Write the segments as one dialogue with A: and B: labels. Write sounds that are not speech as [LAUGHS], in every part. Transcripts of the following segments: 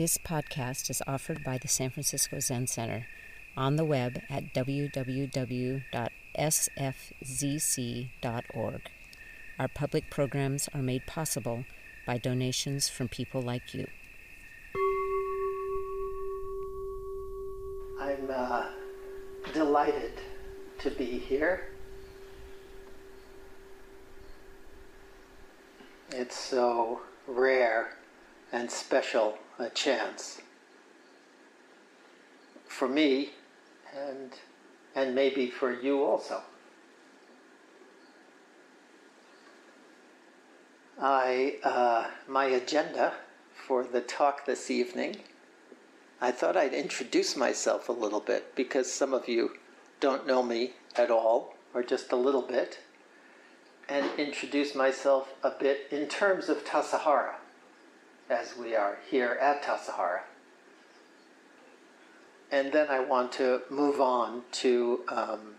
A: This podcast is offered by the San Francisco Zen Center on the web at www.sfzc.org. Our public programs are made possible by donations from people like you.
B: I'm uh, delighted to be here. It's so rare and special a chance for me and and maybe for you also. I uh, my agenda for the talk this evening. I thought I'd introduce myself a little bit because some of you don't know me at all or just a little bit, and introduce myself a bit in terms of Tassajara as we are here at Tassajara. And then I want to move on to um,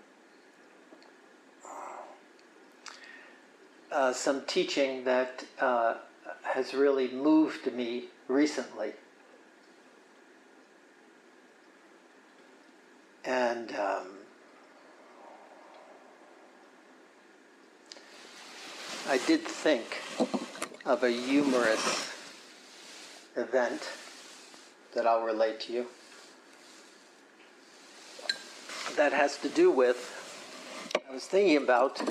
B: uh, some teaching that uh, has really moved me recently. And um, I did think of a humorous event that I'll relate to you. That has to do with I was thinking about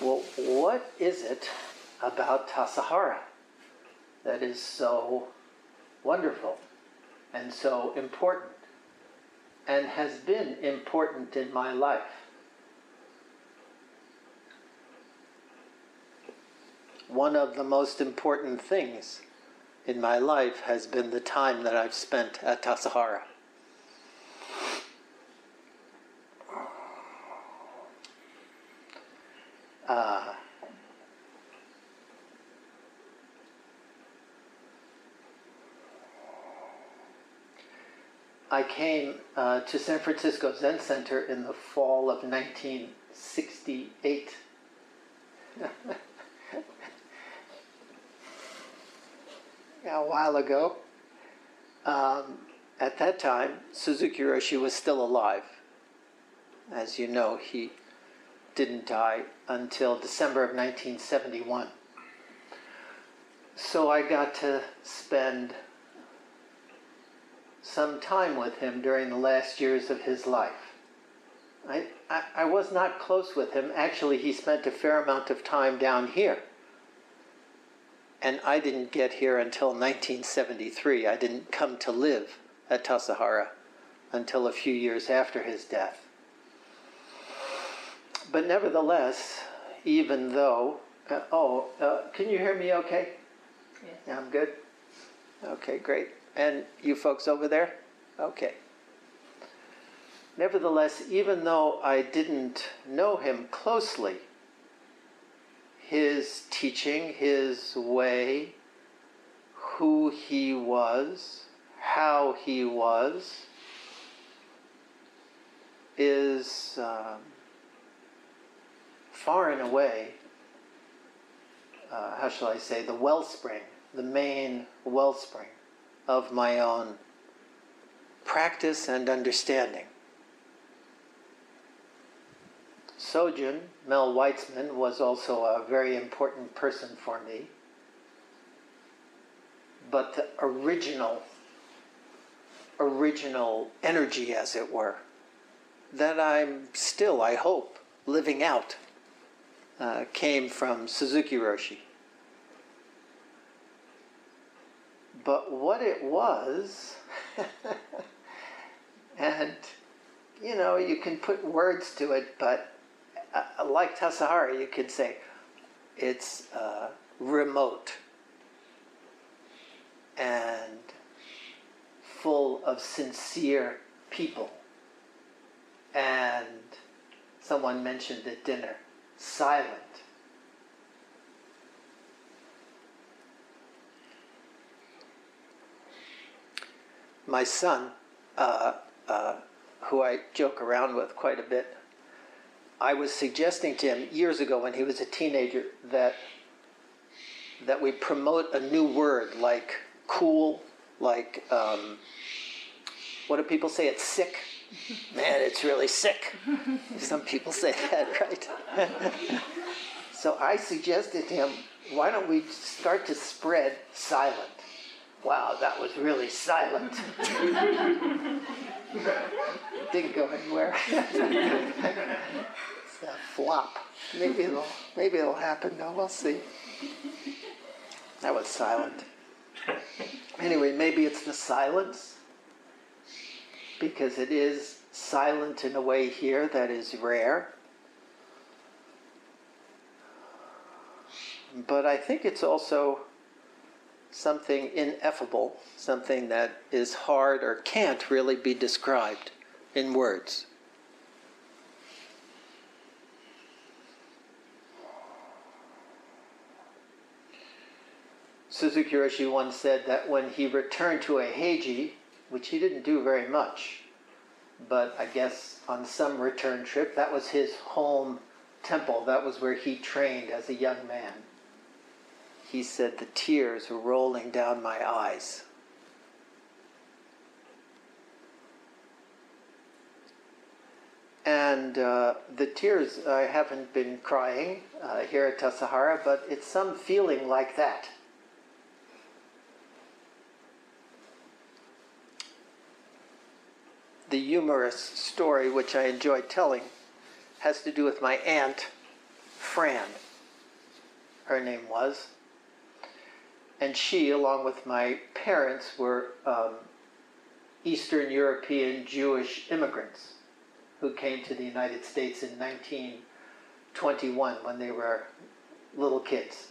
B: well what is it about Tassajara that is so wonderful and so important and has been important in my life? One of the most important things in my life has been the time that I've spent at Tassajara. Uh, I came uh, to San Francisco Zen Center in the fall of 1968. [LAUGHS] a while ago. Um, at that time, Suzuki Roshi was still alive. As you know, he didn't die until December of 1971. So I got to spend some time with him during the last years of his life. I, I, I was not close with him. Actually, he spent a fair amount of time down here and I didn't get here until 1973. I didn't come to live at Tassajara until a few years after his death. But nevertheless, even though, uh, oh, uh, can you hear me okay?
A: Yes.
B: Yeah, I'm good? Okay, great. And you folks over there? Okay. Nevertheless, even though I didn't know him closely, his teaching, his way, who he was, how he was, is um, far and away, uh, how shall I say, the wellspring, the main wellspring of my own practice and understanding. Sojun, Mel Weitsman, was also a very important person for me. But the original, original energy, as it were, that I'm still, I hope, living out, uh, came from Suzuki Roshi. But what it was, [LAUGHS] and you know, you can put words to it, but uh, like Tassajara, you could say it's uh, remote and full of sincere people. And someone mentioned at dinner, silent. My son, uh, uh, who I joke around with quite a bit, I was suggesting to him years ago when he was a teenager that that we promote a new word like cool like, um, what do people say? It's sick. Man, it's really sick. Some people say that, right? [LAUGHS] so I suggested to him, why don't we start to spread silent? Wow, that was really silent. Didn't go anywhere. it's a flop. Maybe it'll maybe it'll happen though, we'll see. That was silent. Anyway, maybe it's the silence because it is silent in a way here that is rare. But I think it's also something ineffable, something that is hard or can't really be described in words. Suzuki Roshi once said that when he returned to Eiheiji, which he didn't do very much, but I guess on some return trip, that was his home temple. That was where he trained as a young man. He said, The tears were rolling down my eyes. And uh, the tears, I haven't been crying uh, here at Tassajara, but it's some feeling like that. the humorous story, which I enjoy telling, has to do with my aunt, Fran, her name was. And she, along with my parents, were um, Eastern European Jewish immigrants who came to the United States in 1921 when they were little kids.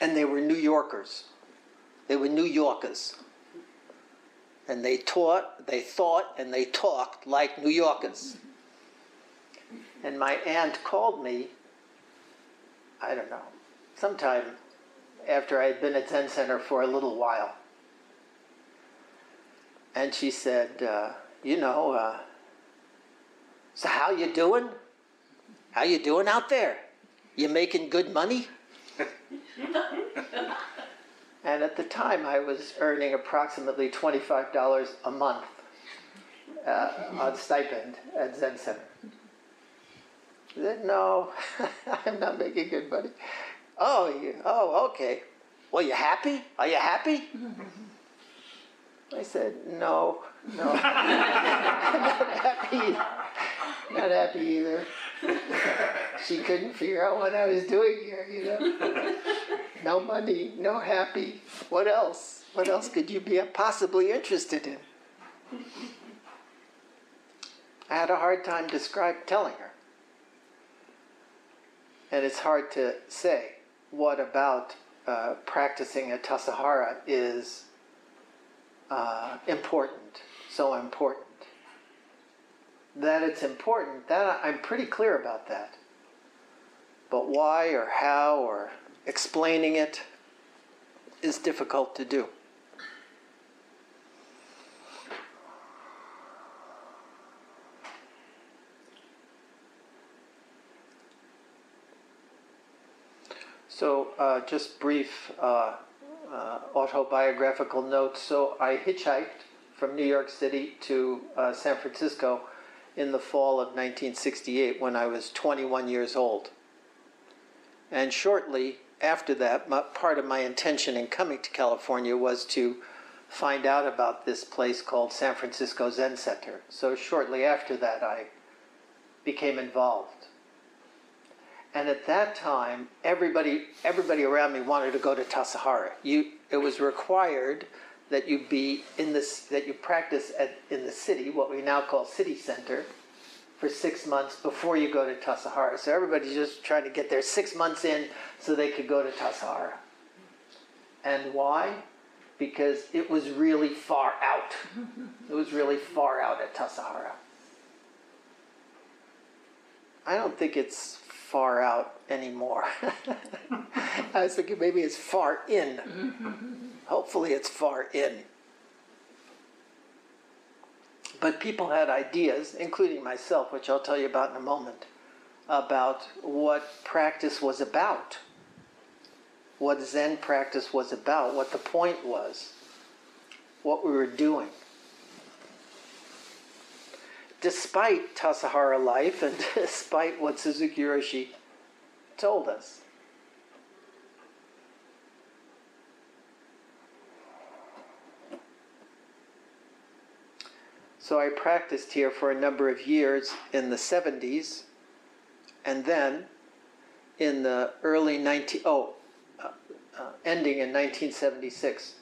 B: And they were New Yorkers. They were New Yorkers and they taught, they thought, and they talked like New Yorkers. And my aunt called me, I don't know, sometime after I had been at Zen Center for a little while. And she said, uh, you know, uh, so how you doing? How you doing out there? You making good money? [LAUGHS] And at the time, I was earning approximately $25 a month uh, on stipend at Zen Center. I said, no, [LAUGHS] I'm not making good money. Oh, you, oh, okay. Well, you happy? Are you happy? I said, no, no. [LAUGHS] Not happy. Not happy either. she couldn't figure out what I was doing here, you know. No money, no happy. What else? What else could you be possibly interested in? I had a hard time describing telling her. And it's hard to say what about uh, practicing at Tassajara is uh, important, so important that it's important, that I'm pretty clear about that. But why or how or explaining it is difficult to do. So, uh, just brief uh, uh, autobiographical notes. So, I hitchhiked from New York City to uh, San Francisco in the fall of 1968 when I was 21 years old. And shortly after that, my, part of my intention in coming to California was to find out about this place called San Francisco Zen Center. So shortly after that, I became involved. And at that time, everybody, everybody around me wanted to go to Tassajara. You, it was required that you be in this that you practice at in the city, what we now call city center, for six months before you go to Tassajara. So everybody's just trying to get there six months in so they could go to Tassajara. And why? Because it was really far out. it was really far out at Tassajara. I don't think it's far out anymore. [LAUGHS] I was thinking maybe it's far in. Mm-hmm. Hopefully, it's far in. But people had ideas, including myself, which I'll tell you about in a moment, about what practice was about, what Zen practice was about, what the point was. what we were doing. Despite Tassajara life and [LAUGHS] despite what Suzuki Roshi told us. So I practiced here for a number of years in the 70s, and then in the early 19 oh, uh, uh, ending in 1976,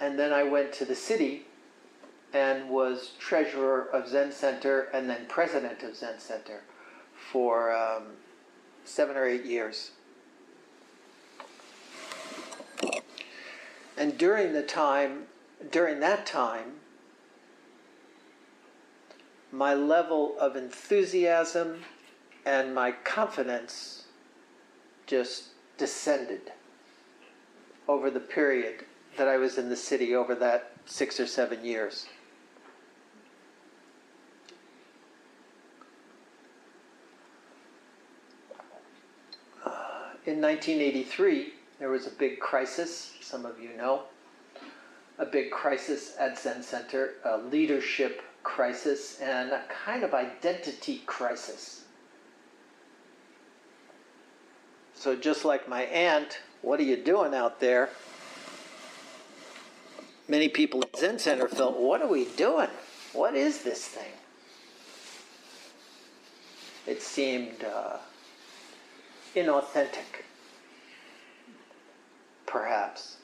B: and then I went to the city and was treasurer of Zen Center and then president of Zen Center for um, seven or eight years. And during the time, during that time, my level of enthusiasm and my confidence just descended over the period that I was in the city over that six or seven years. In 1983, there was a big crisis, some of you know, a big crisis at Zen Center, a leadership crisis and a kind of identity crisis. So, just like my aunt, what are you doing out there? Many people at Zen Center felt, what are we doing? What is this thing? It seemed uh, inauthentic, perhaps.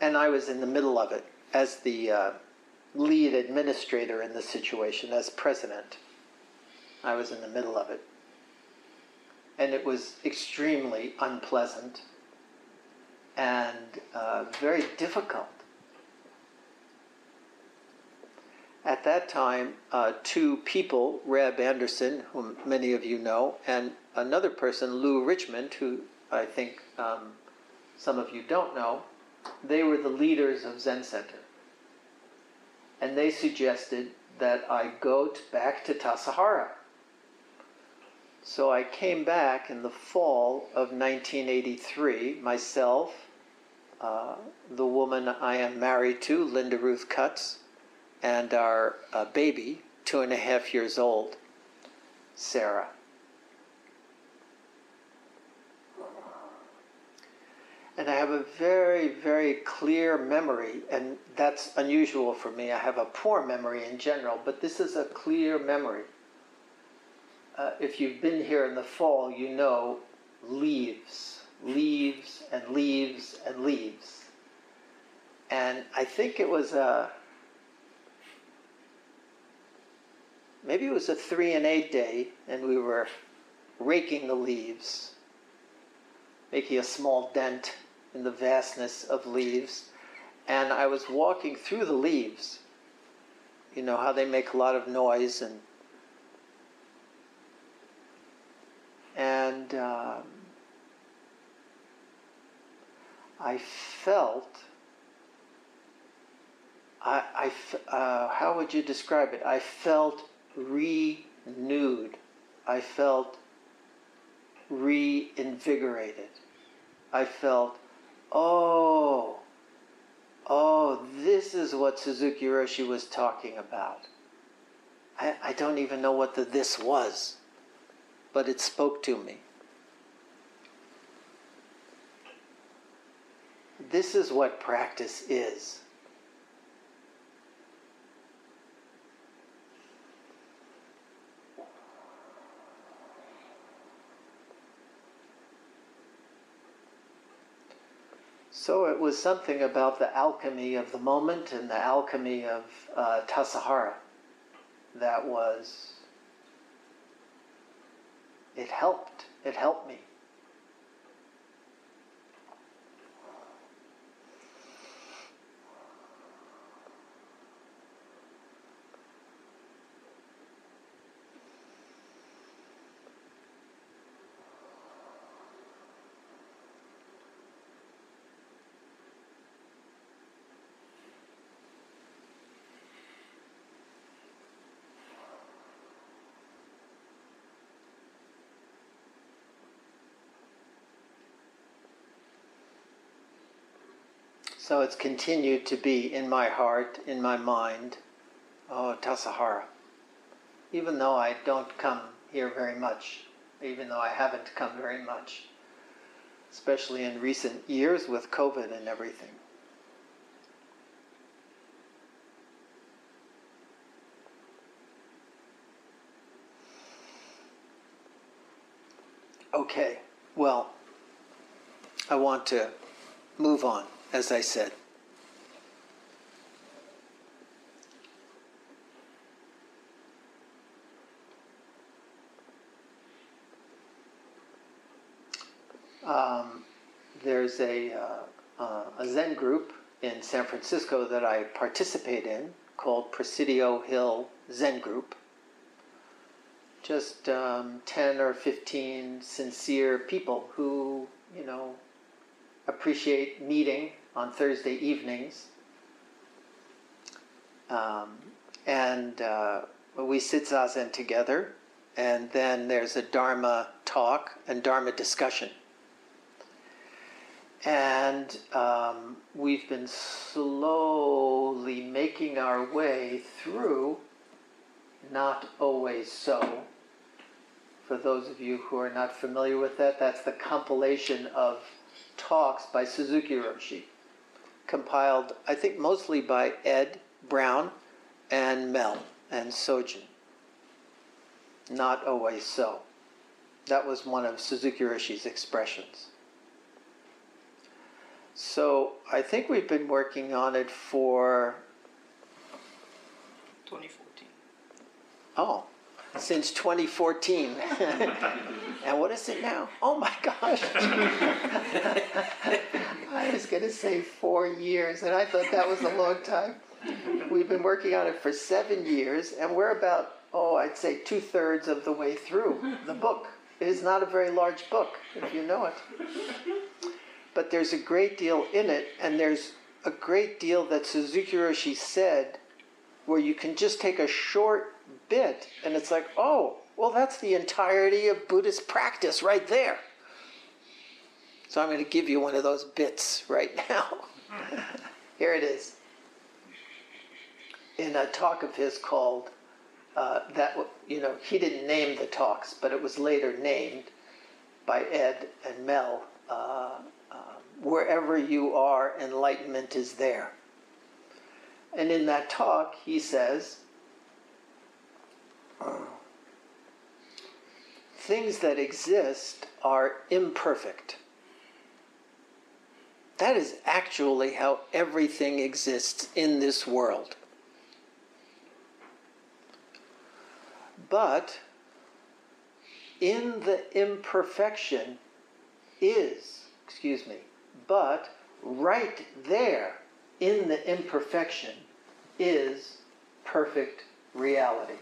B: and I was in the middle of it as the uh, lead administrator in the situation, as president. I was in the middle of it. And it was extremely unpleasant and uh, very difficult. At that time, uh, two people, Reb Anderson, whom many of you know, and another person, Lew Richmond, who I think um, some of you don't know, they were the leaders of Zen Center. And they suggested that I go to, back to Tassajara. So I came back in the fall of 1983, myself, uh, the woman I am married to, Linda Ruth Cutts, and our uh, baby, two and a half years old, Sarah. and I have a very, very clear memory, and that's unusual for me. I have a poor memory in general, but this is a clear memory. Uh, if you've been here in the fall, you know leaves, leaves, and leaves, and leaves. And I think it was a, maybe it was a three and eight day, and we were raking the leaves, making a small dent in the vastness of leaves. And I was walking through the leaves. You know how they make a lot of noise and and um, I felt I, I uh, how would you describe it? I felt renewed. I felt reinvigorated. I felt Oh, oh, this is what Suzuki Roshi was talking about. I, I don't even know what the this was, but it spoke to me. This is what practice is. So it was something about the alchemy of the moment and the alchemy of uh, Tassajara that was, it helped. It helped me. So it's continued to be in my heart, in my mind. Oh, Tassajara. Even though I don't come here very much, even though I haven't come very much, especially in recent years with COVID and everything. Okay, well, I want to move on, as I said. Um, there's a, uh, uh, a Zen group in San Francisco that I participate in called Presidio Hill Zen Group just um, 10 or 15 sincere people who, you know, appreciate meeting on Thursday evenings. Um, and uh, we sit zazen together, and then there's a Dharma talk and Dharma discussion. And um, we've been slowly making our way through, not always so, for those of you who are not familiar with that, that's the compilation of talks by Suzuki Roshi, compiled, I think, mostly by Ed Brown and Mel and Sojun. Not always so. That was one of Suzuki Roshi's expressions. So I think we've been working on it for
C: 2014.
B: Oh, since 2014. [LAUGHS] and what is it now? Oh my gosh. [LAUGHS] I was going to say four years, and I thought that was a long time. We've been working on it for seven years, and we're about, oh, I'd say two thirds of the way through the book. It is not a very large book, if you know it. But there's a great deal in it, and there's a great deal that Suzuki Roshi said where you can just take a short bit and it's like, oh, well, that's the entirety of Buddhist practice right there. So I'm going to give you one of those bits right now. [LAUGHS] Here it is. In a talk of his called, uh, that, you know, he didn't name the talks, but it was later named by Ed and Mel. Uh, um, wherever you are, enlightenment is there. And in that talk, he says, things that exist are imperfect. That is actually how everything exists in this world. But in the imperfection is, excuse me, but right there in the imperfection is perfect reality.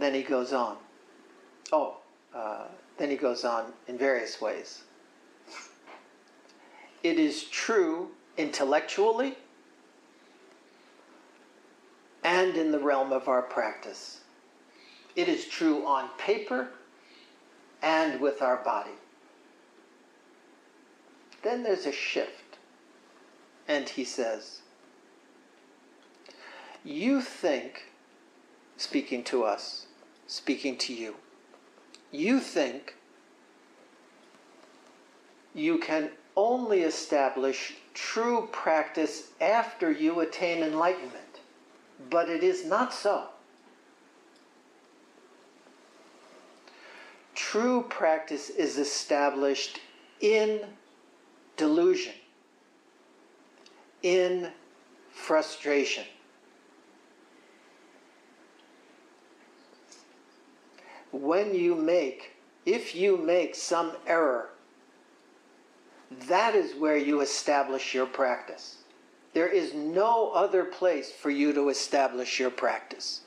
B: Then he goes on. Oh, uh, then he goes on in various ways. It is true intellectually and in the realm of our practice. It is true on paper and with our body. Then there's a shift. And he says, You think, speaking to us, speaking to you, you think you can only establish true practice after you attain enlightenment. But it is not so. True practice is established in delusion, in frustration. When you make, if you make some error, that is where you establish your practice. There is no other place for you to establish your practice.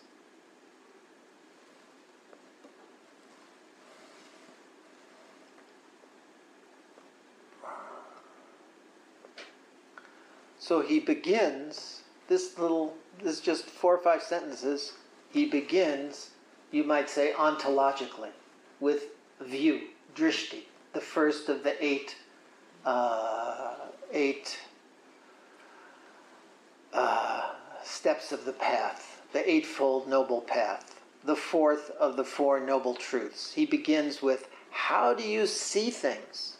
B: So he begins this little, this is just four or five sentences. He begins, you might say, ontologically, with view, drishti, the first of the eight uh, eight uh, steps of the path, the Eightfold Noble Path, the fourth of the Four Noble Truths. He begins with How do you see things?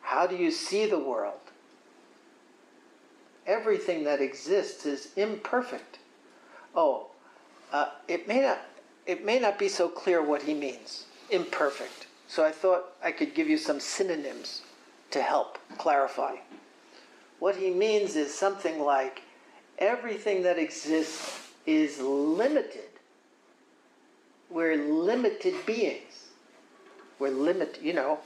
B: How do you see the world? Everything that exists is imperfect. Oh, uh, it may not it may not be so clear what he means. Imperfect. So I thought I could give you some synonyms to help clarify. What he means is something like everything that exists is limited. We're limited beings. We're limited, you know,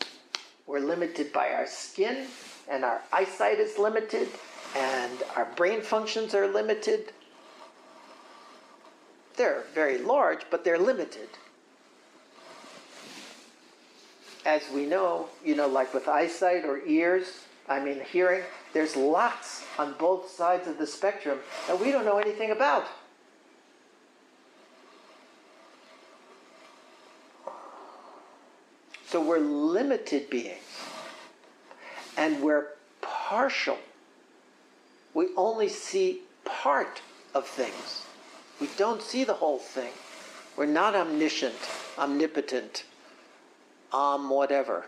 B: we're limited by our skin, and our eyesight is limited, and our brain functions are limited. They're very large, but they're limited. As we know, you know, like with eyesight or ears, I mean, hearing, there's lots on both sides of the spectrum that we don't know anything about. So we're limited beings. And we're partial. We only see part of things. We don't see the whole thing. We're not omniscient, omnipotent, um, whatever.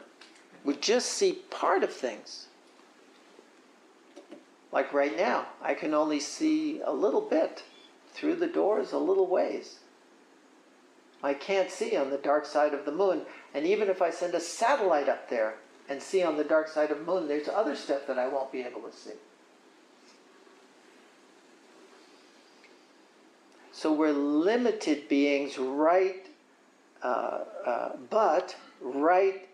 B: We just see part of things. Like right now, I can only see a little bit through the doors, a little ways. I can't see on the dark side of the moon. And even if I send a satellite up there and see on the dark side of the moon, there's other stuff that I won't be able to see. So we're limited beings, right? Uh, uh, but right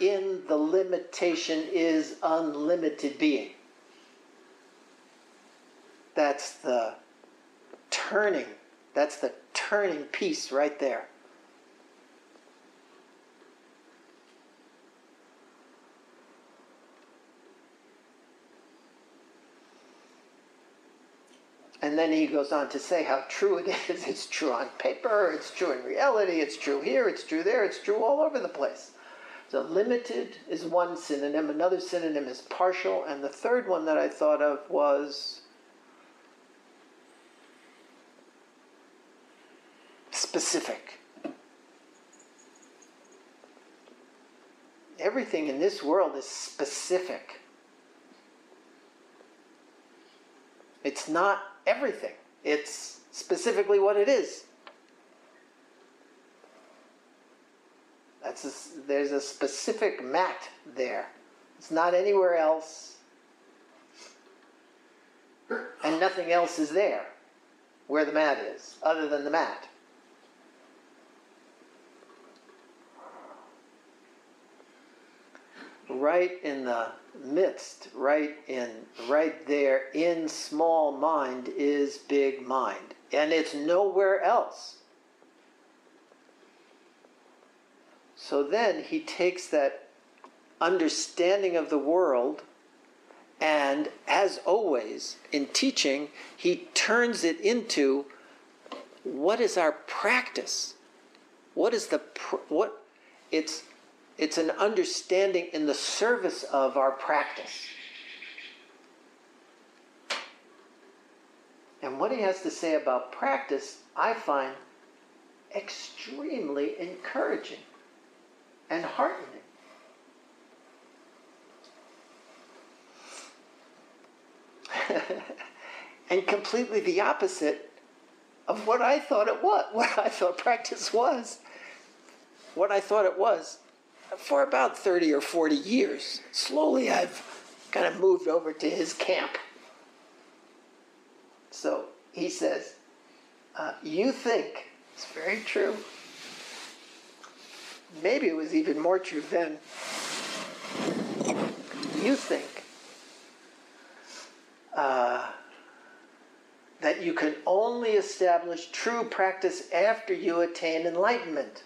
B: in the limitation is unlimited being. That's the turning. That's the turning piece right there. And then he goes on to say how true it [LAUGHS] is. It's true on paper, it's true in reality, it's true here, it's true there, it's true all over the place. So limited is one synonym, another synonym is partial, and the third one that I thought of was specific. Everything in this world is specific. It's not everything, it's specifically what it is. That's a, there's a specific mat there. It's not anywhere else, and nothing else is there where the mat is, other than the mat. Right in the midst, right in right there in small mind is big mind. And it's nowhere else. So then he takes that understanding of the world and as always in teaching he turns it into what is our practice what is the what it's it's an understanding in the service of our practice. And what he has to say about practice, I find extremely encouraging and heartening. [LAUGHS] and completely the opposite of what I thought it was, [LAUGHS] what I thought practice was, what I thought it was for about 30 or 40 years. Slowly, I've kind of moved over to his camp. So he says, uh, You think, it's very true. Maybe it was even more true then. You think uh, that you can only establish true practice after you attain enlightenment.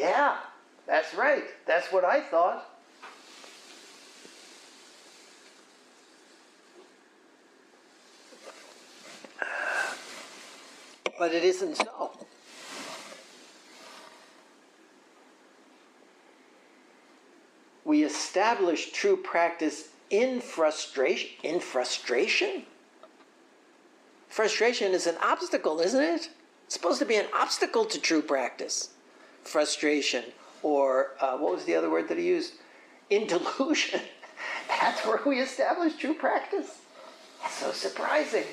B: Yeah, that's right. That's what I thought. But it isn't so. we establish true practice in frustration. In frustration? Frustration is an obstacle, isn't it? It's supposed to be an obstacle to true practice. Frustration, or uh, what was the other word that he used? In delusion. [LAUGHS] That's where we establish true practice. That's so surprising.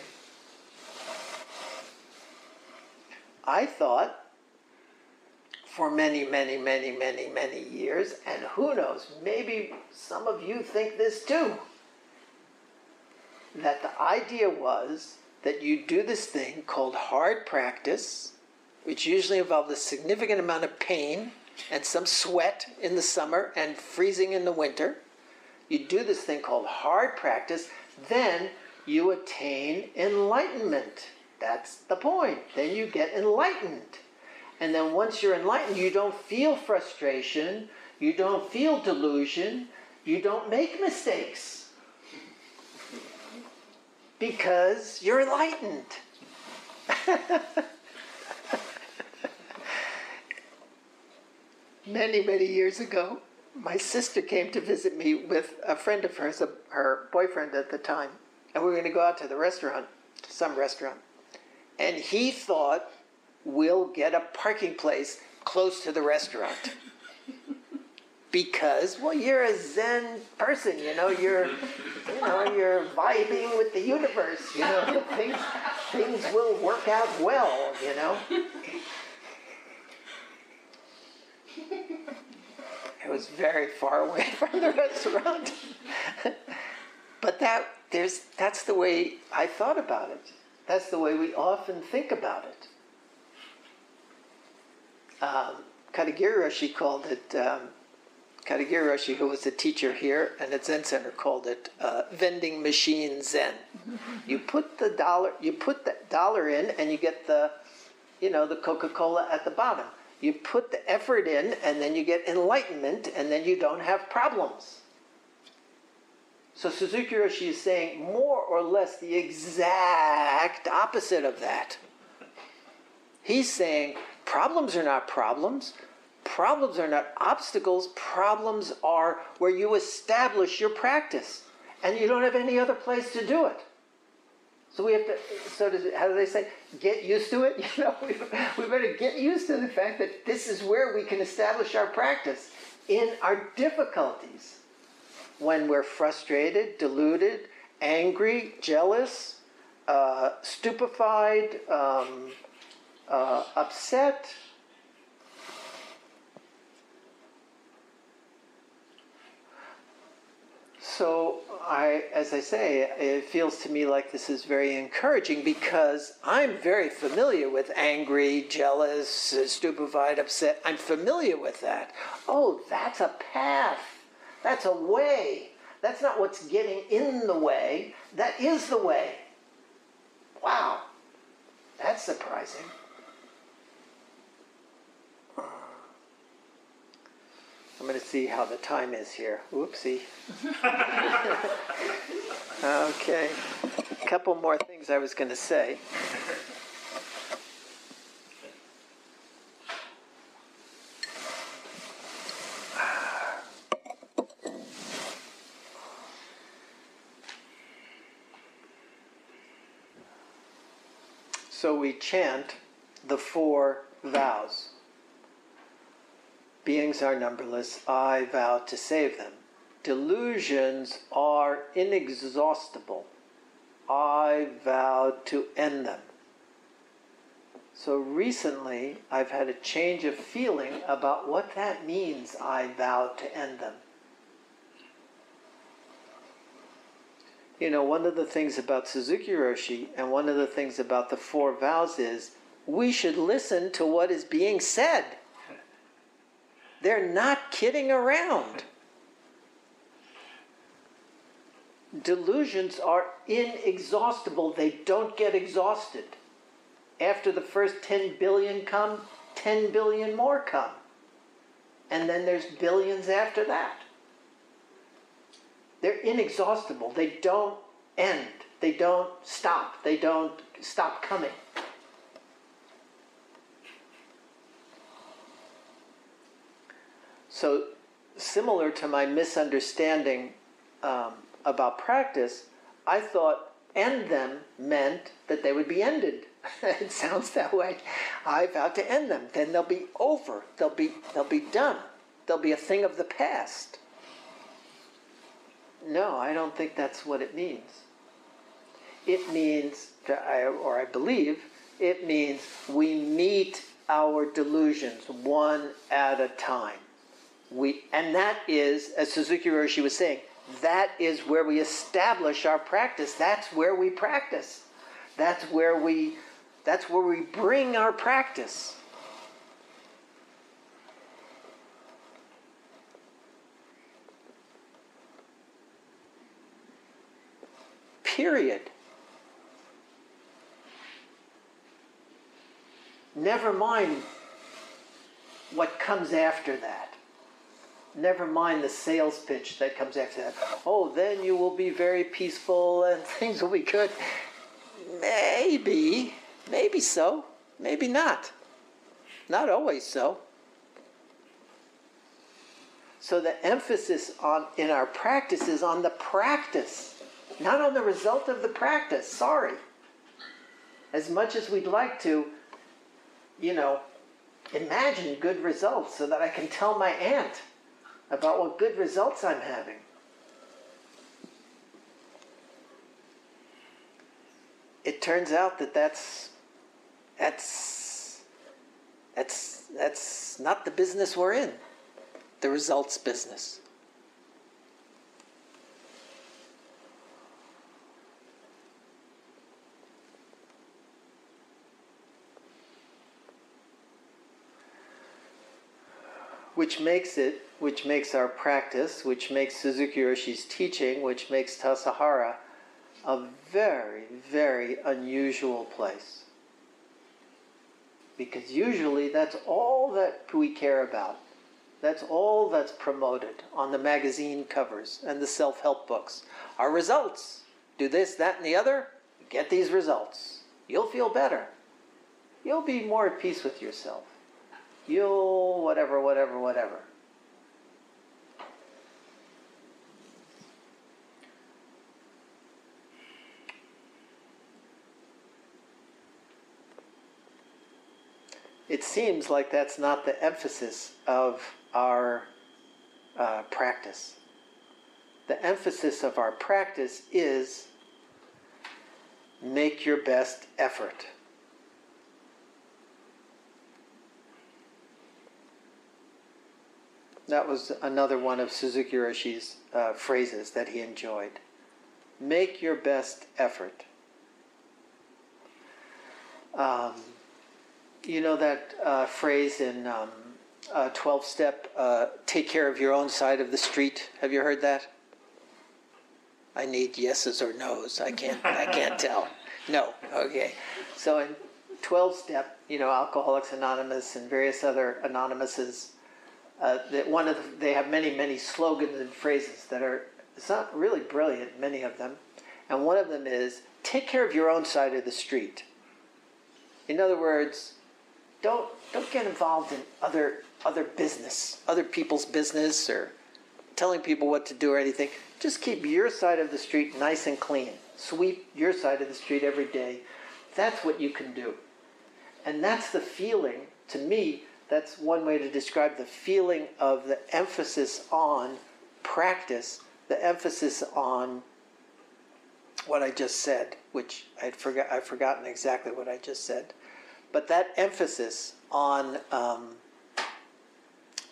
B: I thought for many, many, many, many, many years, and who knows, maybe some of you think this too, that the idea was that you do this thing called hard practice, which usually involves a significant amount of pain and some sweat in the summer and freezing in the winter. You do this thing called hard practice, then you attain enlightenment. That's the point. Then you get enlightened. And then once you're enlightened, you don't feel frustration, you don't feel delusion, you don't make mistakes. Because you're enlightened. [LAUGHS] many, many years ago, my sister came to visit me with a friend of hers, her boyfriend at the time, and we were going to go out to the restaurant, some restaurant. And he thought we'll get a parking place close to the restaurant. [LAUGHS] because, well, you're a Zen person, you know, you're, you know, you're vibing with the universe, you know, [LAUGHS] things, things will work out well, you know. It was very far away [LAUGHS] from the restaurant. but that there's that's the way I thought about it. That's the way we often think about it. Um, Katagiri Roshi called it, um, Katagiri Roshi, who was a teacher here and at Zen Center, called it uh, vending machine Zen. [LAUGHS] you put the dollar, you put the dollar in, and you get the, you know, the Coca Cola at the bottom. You put the effort in, and then you get enlightenment, and then you don't have problems. So Suzuki Roshi is saying more or less the exact opposite of that. He's saying problems are not problems. Problems are not obstacles. Problems are where you establish your practice and you don't have any other place to do it. So we have to, so does, how do they say, get used to it? [LAUGHS] You know, we, we better get used to the fact that this is where we can establish our practice in our difficulties when we're frustrated, deluded, angry, jealous, uh, stupefied, um, uh, upset. So I, as I say, it feels to me like this is very encouraging because I'm very familiar with angry, jealous, stupefied, upset. I'm familiar with that. Oh, that's a path. That's a way. That's not what's getting in the way. That is the way. Wow. That's surprising. I'm going to see how the time is here. Whoopsie. [LAUGHS] okay. A couple more things I was going to say. So we chant the four vows. Beings are numberless, I vow to save them. Delusions are inexhaustible, I vow to end them. So recently, I've had a change of feeling about what that means, I vow to end them. You know, one of the things about Suzuki Roshi and one of the things about the four vows is we should listen to what is being said. They're not kidding around. Delusions are inexhaustible, they don't get exhausted. After the first 10 billion come, 10 billion more come. And then there's billions after that. They're inexhaustible. They don't end. They don't stop. They don't stop coming. So similar to my misunderstanding um, about practice, I thought end them meant that they would be ended. [LAUGHS] it sounds that way. I vow to end them. Then they'll be over. They'll be they'll be done. They'll be a thing of the past. No, I don't think that's what it means. It means, or I believe, it means we meet our delusions one at a time. We, and that is, as Suzuki Roshi was saying, that is where we establish our practice. That's where we practice. That's where we that's where we bring our practice. Period. Never mind what comes after that. Never mind the sales pitch that comes after that. Oh, then you will be very peaceful and [LAUGHS] things will be good. Maybe, maybe so, maybe not. Not always so. So the emphasis on in our practice is on the practice, not on the result of the practice. Sorry. As much as we'd like to, you know, imagine good results so that I can tell my aunt about what good results I'm having. It turns out that that's that's that's that's not the business we're in. The results business. which makes it, which makes our practice, which makes Suzuki Roshi's teaching, which makes Tassajara a very, very unusual place. Because usually that's all that we care about. That's all that's promoted on the magazine covers and the self help books. Our results. Do this, that, and the other. Get these results. You'll feel better. You'll be more at peace with yourself you'll whatever, whatever, whatever. It seems like that's not the emphasis of our uh, practice. The emphasis of our practice is make your best effort. That was another one of Suzuki Roshi's uh, phrases that he enjoyed. Make your best effort. Um, you know that uh, phrase in um, 12 step, uh, take care of your own side of the street? Have you heard that? I need yeses or nos. I can't, I can't [LAUGHS] tell. No, okay. So in 12 step, you know, Alcoholics Anonymous and various other anonymouses uh, that one of the, they have many many slogans and phrases that are it's not really brilliant many of them and one of them is take care of your own side of the street in other words don't don't get involved in other other business other people's business or telling people what to do or anything. Just keep your side of the street nice and clean. Sweep your side of the street every day. That's what you can do. And that's the feeling to me that's one way to describe the feeling of the emphasis on practice, the emphasis on what I just said, which I'd forgot, I've forgotten exactly what I just said. But that emphasis on um,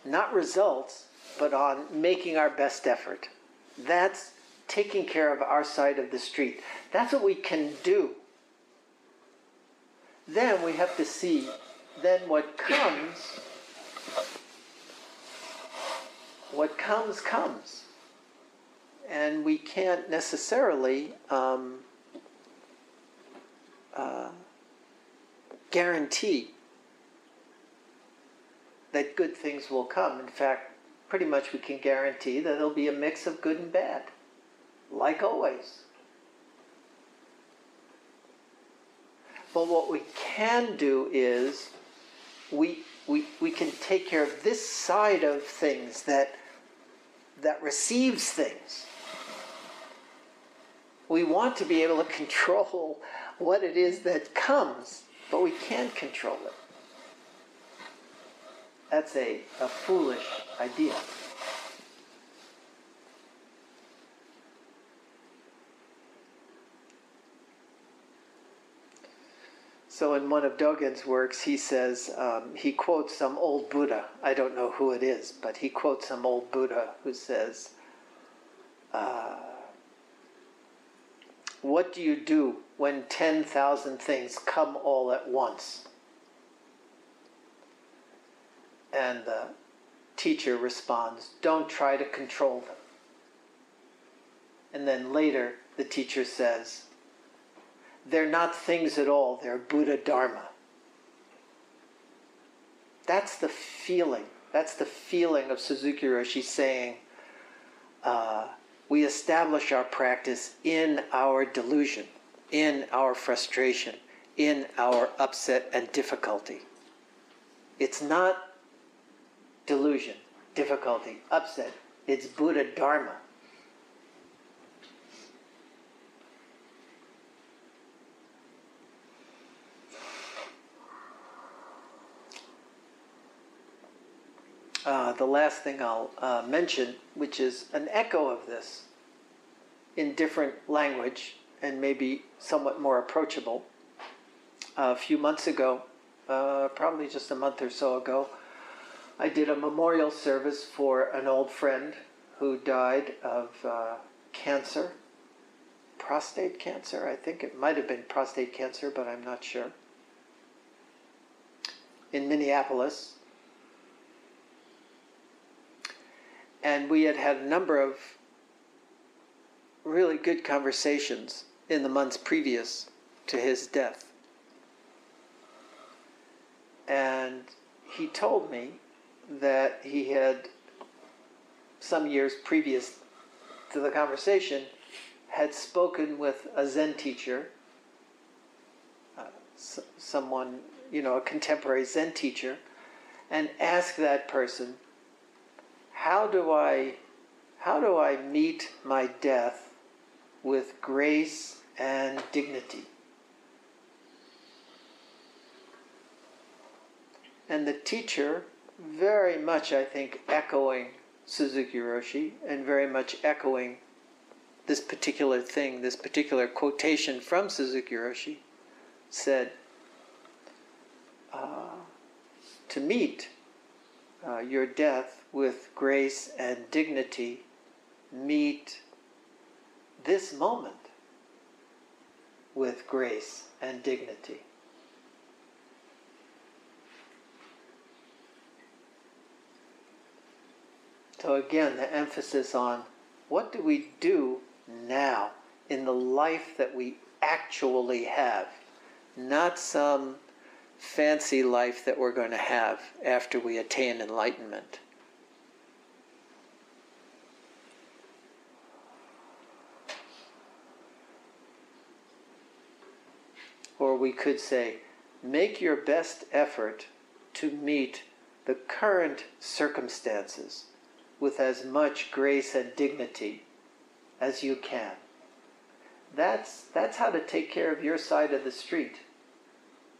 B: not results, but on making our best effort. That's taking care of our side of the street. That's what we can do. Then we have to see then what comes, what comes, comes. And we can't necessarily um, uh, guarantee that good things will come. In fact, pretty much we can guarantee that there'll be a mix of good and bad, like always. But what we can do is we, we, we can take care of this side of things that that receives things. We want to be able to [LAUGHS] control what it is that comes, but we can't control it. That's a, a foolish idea. So in one of Dogen's works, he says, um, he quotes some old Buddha. I don't know who it is, but he quotes some old Buddha who says, uh, What do you do when 10,000 things come all at once? And the teacher responds, Don't try to control them. And then later, the teacher says, they're not things at all, they're Buddha Dharma. That's the feeling. That's the feeling of Suzuki Roshi saying, uh, we establish our practice in our delusion, in our frustration, in our upset and difficulty. It's not delusion, difficulty, upset. It's Buddha Dharma. uh, the last thing I'll uh, mention, which is an echo of this in different language and maybe somewhat more approachable. a few months ago, uh, probably just a month or so ago, I did a memorial service for an old friend who died of uh, cancer, prostate cancer. I think it might have been prostate cancer, but I'm not sure. In Minneapolis, and we had had a number of really good conversations in the months previous to his death. And he told me that he had, some years previous to the conversation, had spoken with a Zen teacher, uh, someone, you know, a contemporary Zen teacher, and asked that person how do I how do I meet my death with grace and dignity? And the teacher, very much, I think, echoing Suzuki Roshi and very much echoing this particular thing, this particular quotation from Suzuki Roshi, said, uh, to meet uh, your death with grace and dignity meet this moment with grace and dignity. So, again, the emphasis on what do we do now in the life that we actually have, not some fancy life that we're going to have after we attain enlightenment. Or we could say, make your best effort to meet the current circumstances with as much grace and dignity as you can. That's, that's how to take care of your side of the street.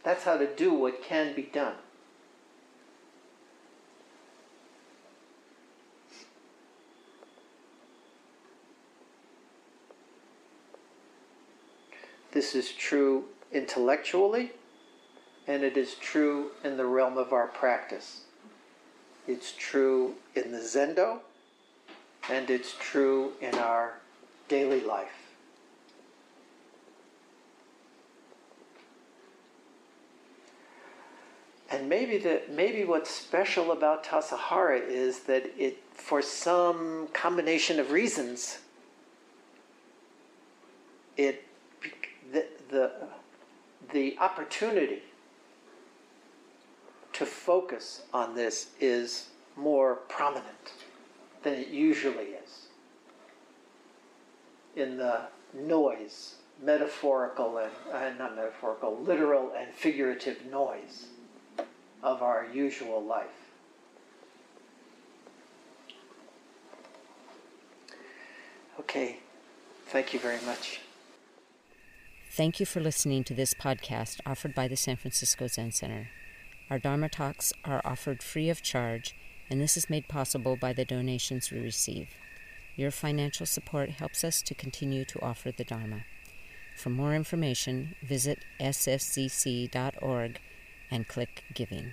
B: That's how to do what can be done. This is true intellectually, and it is true in the realm of our practice. It's true in the Zendo, and it's true in our daily life. And maybe the maybe what's special about Tassajara is that it, for some combination of reasons, it the, the, the opportunity to focus on this is more prominent than it usually is. In the noise, metaphorical and uh, not metaphorical, literal and figurative noise of our usual life. Okay. Thank you very much.
A: Thank you for listening to this podcast offered by the San Francisco Zen Center. Our Dharma talks are offered free of charge, and this is made possible by the donations we receive. Your financial support helps us to continue to offer the Dharma. For more information, visit sfzc.org and click Giving.